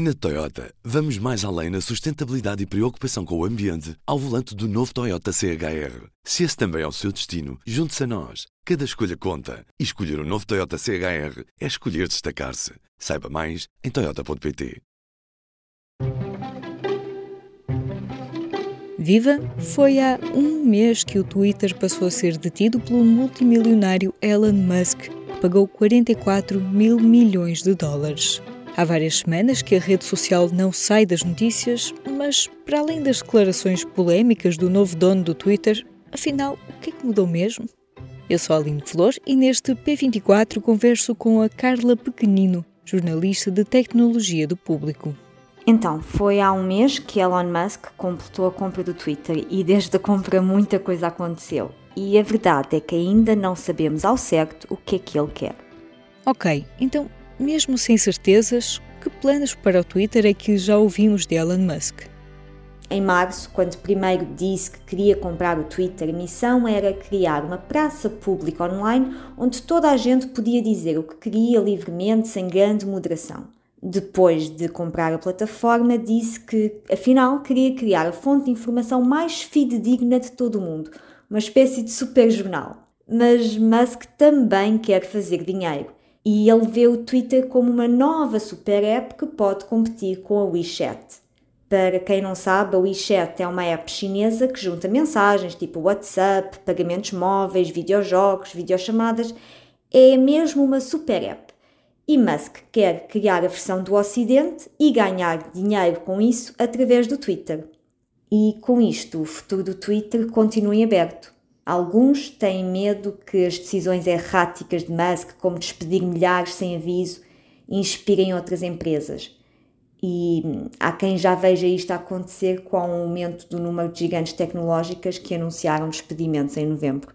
Na Toyota, vamos mais além na sustentabilidade e preocupação com o ambiente ao volante do novo Toyota CHR. Se esse também é o seu destino, junte-se a nós. Cada escolha conta. E escolher o um novo Toyota CHR é escolher destacar-se. Saiba mais em Toyota.pt. Viva! Foi há um mês que o Twitter passou a ser detido pelo multimilionário Elon Musk, que pagou 44 mil milhões de dólares. Há várias semanas que a rede social não sai das notícias, mas para além das declarações polémicas do novo dono do Twitter, afinal, o que é que mudou mesmo? Eu sou a Aline Flor e neste P24 converso com a Carla Pequenino, jornalista de tecnologia do público. Então, foi há um mês que Elon Musk completou a compra do Twitter e desde a compra muita coisa aconteceu. E a verdade é que ainda não sabemos ao certo o que é que ele quer. Ok, então mesmo sem certezas, que planos para o Twitter é que já ouvimos de Elon Musk? Em março, quando primeiro disse que queria comprar o Twitter, a missão era criar uma praça pública online onde toda a gente podia dizer o que queria livremente, sem grande moderação. Depois de comprar a plataforma, disse que, afinal, queria criar a fonte de informação mais fidedigna de todo o mundo, uma espécie de super jornal. Mas Musk também quer fazer dinheiro e ele vê o Twitter como uma nova super app que pode competir com a WeChat. Para quem não sabe, a WeChat é uma app chinesa que junta mensagens tipo WhatsApp, pagamentos móveis, videojogos, videochamadas. É mesmo uma super app. E Musk quer criar a versão do Ocidente e ganhar dinheiro com isso através do Twitter. E com isto, o futuro do Twitter continua em aberto. Alguns têm medo que as decisões erráticas de Musk, como despedir milhares sem aviso, inspirem outras empresas. E há quem já veja isto acontecer com o aumento do número de gigantes tecnológicas que anunciaram despedimentos em novembro.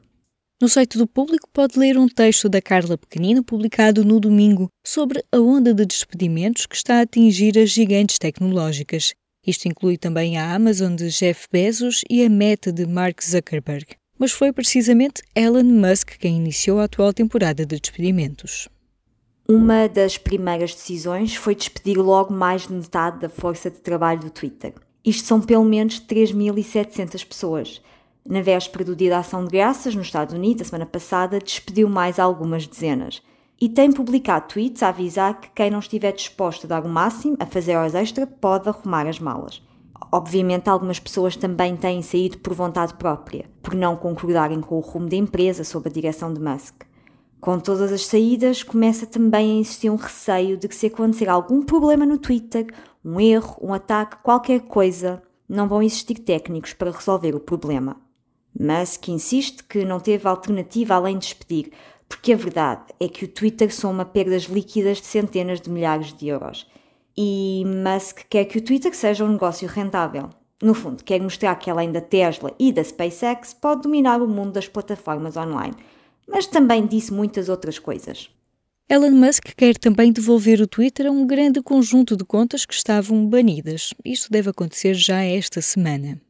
No site do público pode ler um texto da Carla Pequenino publicado no domingo sobre a onda de despedimentos que está a atingir as gigantes tecnológicas. Isto inclui também a Amazon de Jeff Bezos e a Meta de Mark Zuckerberg mas foi precisamente Elon Musk quem iniciou a atual temporada de despedimentos. Uma das primeiras decisões foi despedir logo mais de metade da força de trabalho do Twitter. Isto são pelo menos 3.700 pessoas. Na véspera do Dia da Ação de Graças, nos Estados Unidos, a semana passada, despediu mais algumas dezenas. E tem publicado tweets a avisar que quem não estiver disposto a dar o máximo, a fazer horas extra, pode arrumar as malas. Obviamente, algumas pessoas também têm saído por vontade própria, por não concordarem com o rumo da empresa sob a direção de Musk. Com todas as saídas, começa também a existir um receio de que se acontecer algum problema no Twitter, um erro, um ataque, qualquer coisa, não vão existir técnicos para resolver o problema. Musk insiste que não teve alternativa além de despedir, porque a verdade é que o Twitter soma perdas líquidas de centenas de milhares de euros e Musk quer que o Twitter seja um negócio rentável. No fundo, quer mostrar que além da Tesla e da SpaceX pode dominar o mundo das plataformas online, mas também disse muitas outras coisas. Elon Musk quer também devolver o Twitter a um grande conjunto de contas que estavam banidas. Isto deve acontecer já esta semana.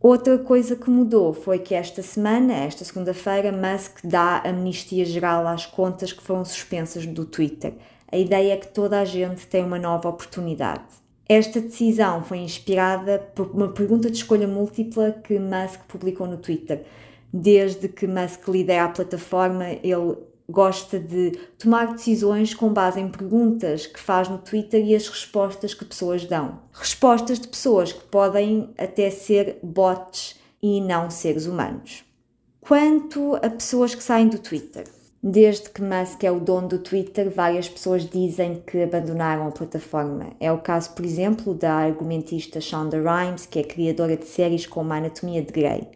Outra coisa que mudou foi que esta semana, esta segunda-feira, Musk dá amnistia geral às contas que foram suspensas do Twitter a ideia é que toda a gente tem uma nova oportunidade. Esta decisão foi inspirada por uma pergunta de escolha múltipla que Musk publicou no Twitter. Desde que Musk lidera a plataforma, ele gosta de tomar decisões com base em perguntas que faz no Twitter e as respostas que pessoas dão. Respostas de pessoas que podem até ser bots e não seres humanos. Quanto a pessoas que saem do Twitter, Desde que Musk é o dono do Twitter, várias pessoas dizem que abandonaram a plataforma. É o caso, por exemplo, da argumentista Shonda Rhimes, que é criadora de séries como a Anatomia de Grey.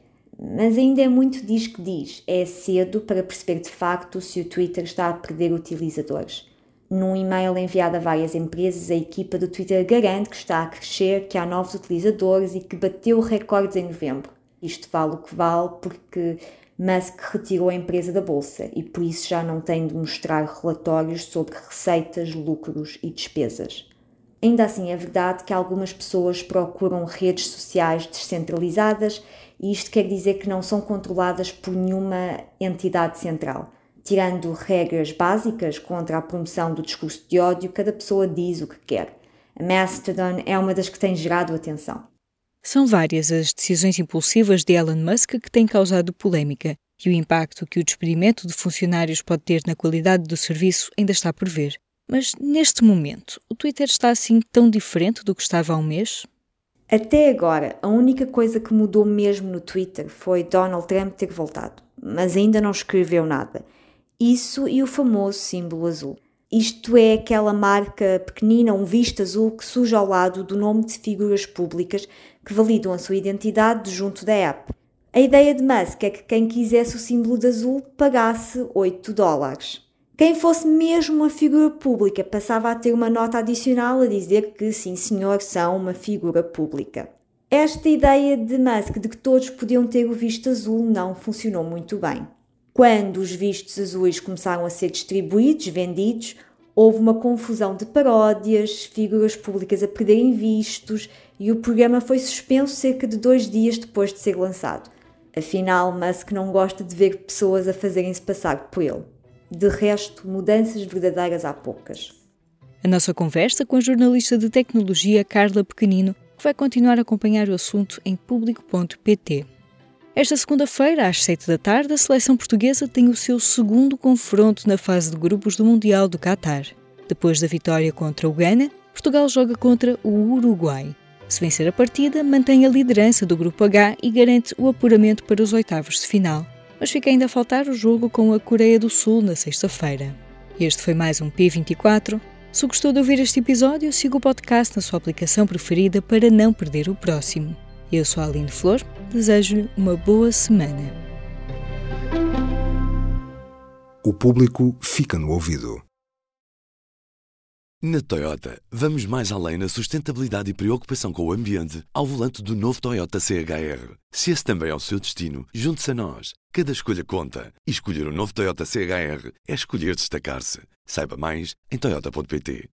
Mas ainda é muito diz que diz. É cedo para perceber de facto se o Twitter está a perder utilizadores. Num e-mail enviado a várias empresas, a equipa do Twitter garante que está a crescer, que há novos utilizadores e que bateu recordes em novembro. Isto vale o que vale porque Musk retirou a empresa da bolsa e por isso já não tem de mostrar relatórios sobre receitas, lucros e despesas. Ainda assim, é verdade que algumas pessoas procuram redes sociais descentralizadas e isto quer dizer que não são controladas por nenhuma entidade central. Tirando regras básicas contra a promoção do discurso de ódio, cada pessoa diz o que quer. A Mastodon é uma das que tem gerado atenção. São várias as decisões impulsivas de Elon Musk que têm causado polémica e o impacto que o despedimento de funcionários pode ter na qualidade do serviço ainda está por ver. Mas neste momento, o Twitter está assim tão diferente do que estava há um mês? Até agora, a única coisa que mudou mesmo no Twitter foi Donald Trump ter voltado, mas ainda não escreveu nada. Isso e o famoso símbolo azul. Isto é aquela marca pequenina, um visto azul que surge ao lado do nome de figuras públicas que validam a sua identidade junto da app. A ideia de Musk é que quem quisesse o símbolo de azul pagasse 8 dólares. Quem fosse mesmo uma figura pública passava a ter uma nota adicional a dizer que, sim senhor, são uma figura pública. Esta ideia de Musk de que todos podiam ter o visto azul não funcionou muito bem. Quando os vistos azuis começaram a ser distribuídos, vendidos, houve uma confusão de paródias, figuras públicas a perderem vistos e o programa foi suspenso cerca de dois dias depois de ser lançado. Afinal, Musk não gosta de ver pessoas a fazerem-se passar por ele. De resto, mudanças verdadeiras há poucas. A nossa conversa com a jornalista de tecnologia Carla Pequenino, que vai continuar a acompanhar o assunto em público.pt. Esta segunda-feira, às 7 da tarde, a seleção portuguesa tem o seu segundo confronto na fase de grupos do Mundial do Qatar. Depois da vitória contra o Ghana, Portugal joga contra o Uruguai. Se vencer a partida, mantém a liderança do Grupo H e garante o apuramento para os oitavos de final mas fica ainda a faltar o jogo com a Coreia do Sul na sexta-feira. Este foi mais um P24. Se gostou de ouvir este episódio, siga o podcast na sua aplicação preferida para não perder o próximo. Eu sou a Aline Flor, desejo-lhe uma boa semana. O público fica no ouvido. Na Toyota, vamos mais além na sustentabilidade e preocupação com o ambiente ao volante do novo Toyota CHR. Se esse também é o seu destino, junte-se a nós. Cada escolha conta. E escolher o um novo Toyota CHR é escolher destacar-se. Saiba mais em Toyota.pt.